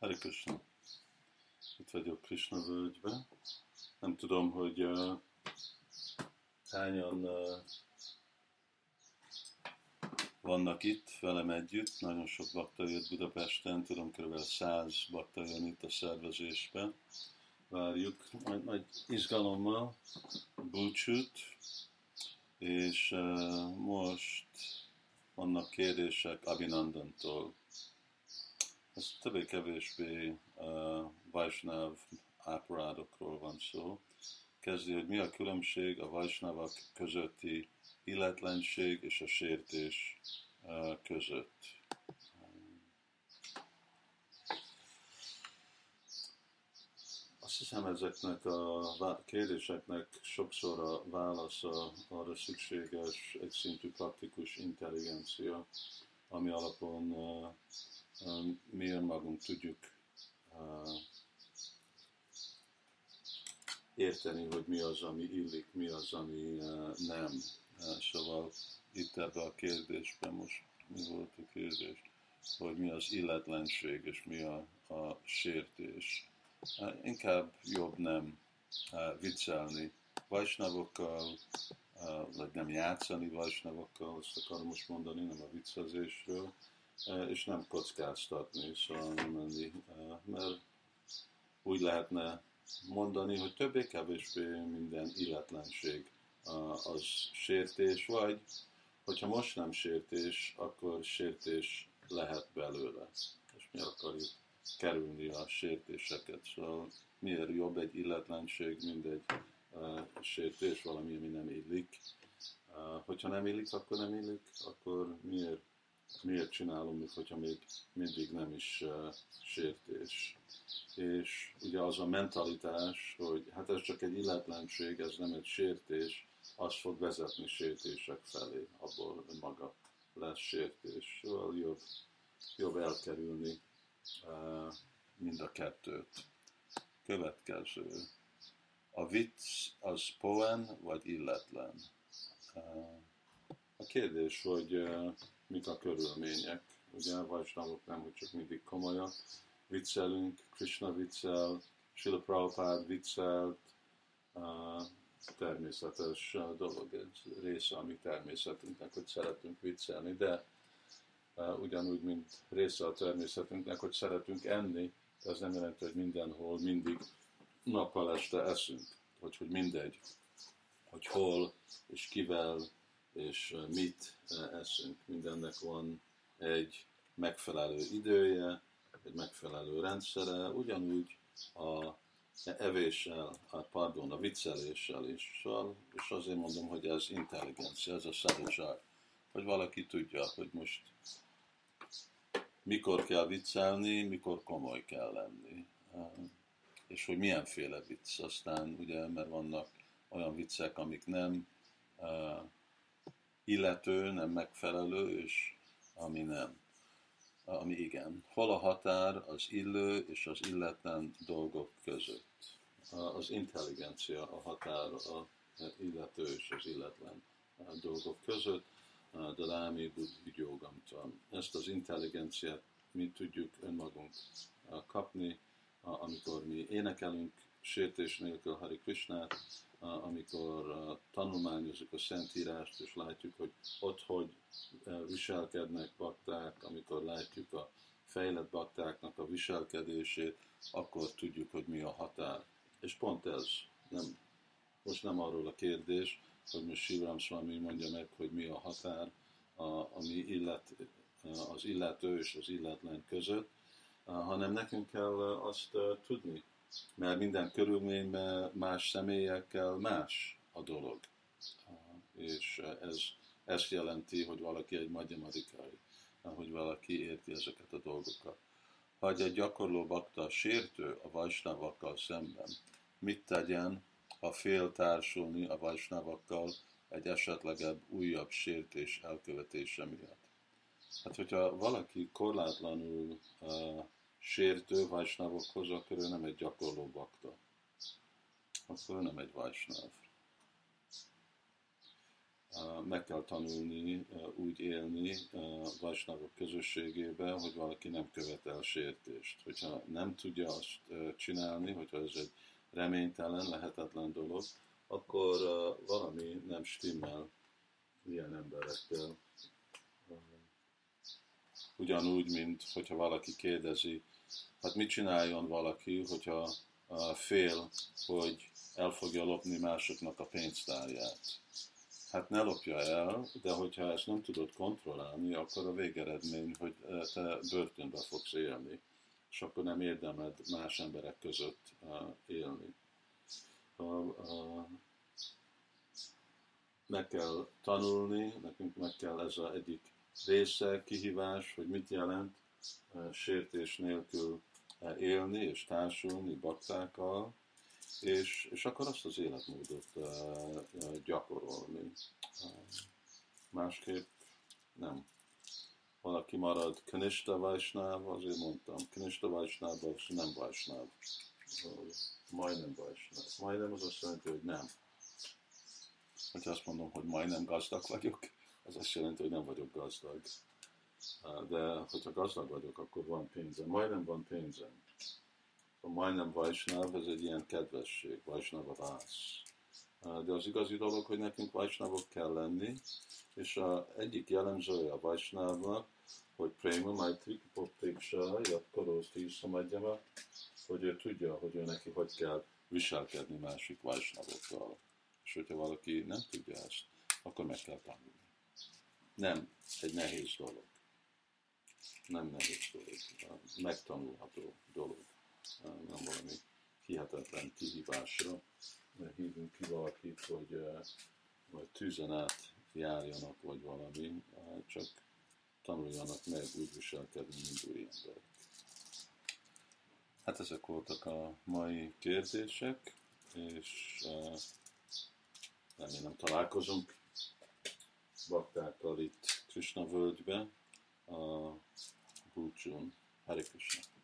Hare Krishna. Itt vagyok Krishna völgyben. Nem tudom, hogy uh, hányan uh, vannak itt velem együtt. Nagyon sok bakta jött Budapesten, tudom, kb. 100 bakta jön itt a szervezésben. Várjuk nagy, nagy izgalommal búcsút, és uh, most vannak kérdések Abinandantól ez többé-kevésbé uh, Vajsnáv áparádokról van szó. Kezdi, hogy mi a különbség a Vajsnavak közötti illetlenség és a sértés uh, között. Azt hiszem ezeknek a kérdéseknek sokszor a válasza arra szükséges egy szintű praktikus intelligencia, ami alapon mi önmagunk tudjuk érteni, hogy mi az, ami illik, mi az, ami nem. Szóval itt ebben a kérdésben most mi volt a kérdés? Hogy mi az illetlenség és mi a, a sértés. Inkább jobb nem viccelni vajsnavokkal, vagy nem játszani vajsnavokkal, azt akarom most mondani, nem a viccezésről, és nem kockáztatni, szóval nem menni, mert úgy lehetne mondani, hogy többé-kevésbé minden illetlenség az sértés, vagy hogyha most nem sértés, akkor sértés lehet belőle. És mi akarjuk kerülni a sértéseket. Szóval miért jobb egy illetlenség, mint egy sértés, valami, ami nem illik. Hogyha nem illik, akkor nem illik, akkor miért miért csinálom, mint hogyha még mindig nem is sértés. És ugye az a mentalitás, hogy hát ez csak egy illetlenség, ez nem egy sértés, az fog vezetni sértések felé, abból maga lesz sértés. Szóval jobb, jobb elkerülni mind a kettőt. Következő. A vicc az poen vagy illetlen? A kérdés, hogy mik a körülmények. Ugye a vajsnavok nem, hogy csak mindig komolyak, viccelünk, Krishna viccel, Srila Prabhupád viccelt, természetes dolog, ez része a mi természetünknek, hogy szeretünk viccelni, de ugyanúgy, mint része a természetünknek, hogy szeretünk enni, ez nem jelenti, hogy mindenhol mindig nappal este eszünk, hogy, hogy mindegy, hogy hol és kivel és mit eszünk. Mindennek van egy megfelelő idője, egy megfelelő rendszere, ugyanúgy a evéssel, a, pardon, a vicceléssel is. Szóval, és azért mondom, hogy ez intelligencia, ez a szabadság, hogy valaki tudja, hogy most mikor kell viccelni, mikor komoly kell lenni. És hogy milyenféle vicc. Aztán ugye, mert vannak olyan viccek, amik nem illető, nem megfelelő, és ami nem, ami igen. Hol a határ az illő és az illetlen dolgok között? Az intelligencia a határ a illető és az illetlen dolgok között, de lámi jogamtan. Ezt az intelligenciát mi tudjuk önmagunk kapni, amikor mi énekelünk sértés nélkül Hari Krishnát, amikor tanulmányozunk a Szentírást, és látjuk, hogy ott hogy viselkednek bakták, amikor látjuk a fejlett baktáknak a viselkedését, akkor tudjuk, hogy mi a határ. És pont ez, nem, most nem arról a kérdés, hogy most Sivram Swami mondja meg, hogy mi a határ, ami illet, az illető és az illetlen között, hanem nekünk kell azt tudni, mert minden körülményben más személyekkel más a dolog. És ez ezt jelenti, hogy valaki egy magyamadikai, hogy valaki érti ezeket a dolgokat. Ha egy gyakorló bakta sértő a vajsnavakkal szemben, mit tegyen, ha fél társulni a vajsnavakkal egy esetlegebb újabb sértés elkövetése miatt? Hát, hogyha valaki korlátlanul uh, sértő vajsnávokhoz, akkor ő nem egy gyakorló bakta. Akkor ő nem egy vajsnáv. meg kell tanulni úgy élni Vajsnagok közösségében, hogy valaki nem követel sértést. Hogyha nem tudja azt csinálni, hogyha ez egy reménytelen, lehetetlen dolog, akkor valami nem stimmel ilyen emberekkel. Ugyanúgy, mint hogyha valaki kérdezi, hát mit csináljon valaki, hogyha fél, hogy el fogja lopni másoknak a pénztárját hát ne lopja el, de hogyha ezt nem tudod kontrollálni, akkor a végeredmény, hogy eh, te börtönbe fogsz élni, és akkor nem érdemed más emberek között eh, élni. Meg kell tanulni, nekünk meg kell ez az egyik része, kihívás, hogy mit jelent eh, sértés nélkül élni és társulni baktákkal, és, és akkor azt az életmódot uh, gyakorolni. Másképp nem. Valaki marad Kanista Vajsnáv, azért mondtam, Kanista Vajsnáv, az nem Vajsnáv. Majdnem Vajsnáv. Majdnem az azt jelenti, hogy nem. Hogyha azt mondom, hogy majdnem gazdag vagyok, az azt jelenti, hogy nem vagyok gazdag. De hogyha gazdag vagyok, akkor van pénzem. Majdnem van pénzem a majdnem Vajsnáv, ez egy ilyen kedvesség, Vajsnáv a vász. De az igazi dolog, hogy nekünk Vajsnávok kell lenni, és a egyik jellemzője a Vajsnávnak, hogy Prema Maitri Popriksha, Jatkaroszti Szamadjama, hogy ő tudja, hogy ő neki hogy kell viselkedni másik Vajsnávokkal. És hogyha valaki nem tudja ezt, akkor meg kell tanulni. Nem egy nehéz dolog. Nem nehéz dolog. Megtanulható dolog nem valami hihetetlen kihívásra, hívunk ki valakit, hogy vagy tűzen át járjanak, vagy valami, csak tanuljanak meg úgy viselkedni, mint új emberek. Hát ezek voltak a mai kérdések, és remélem találkozunk baktákkal itt Krishna völgybe a búcsún. Hare Krishna.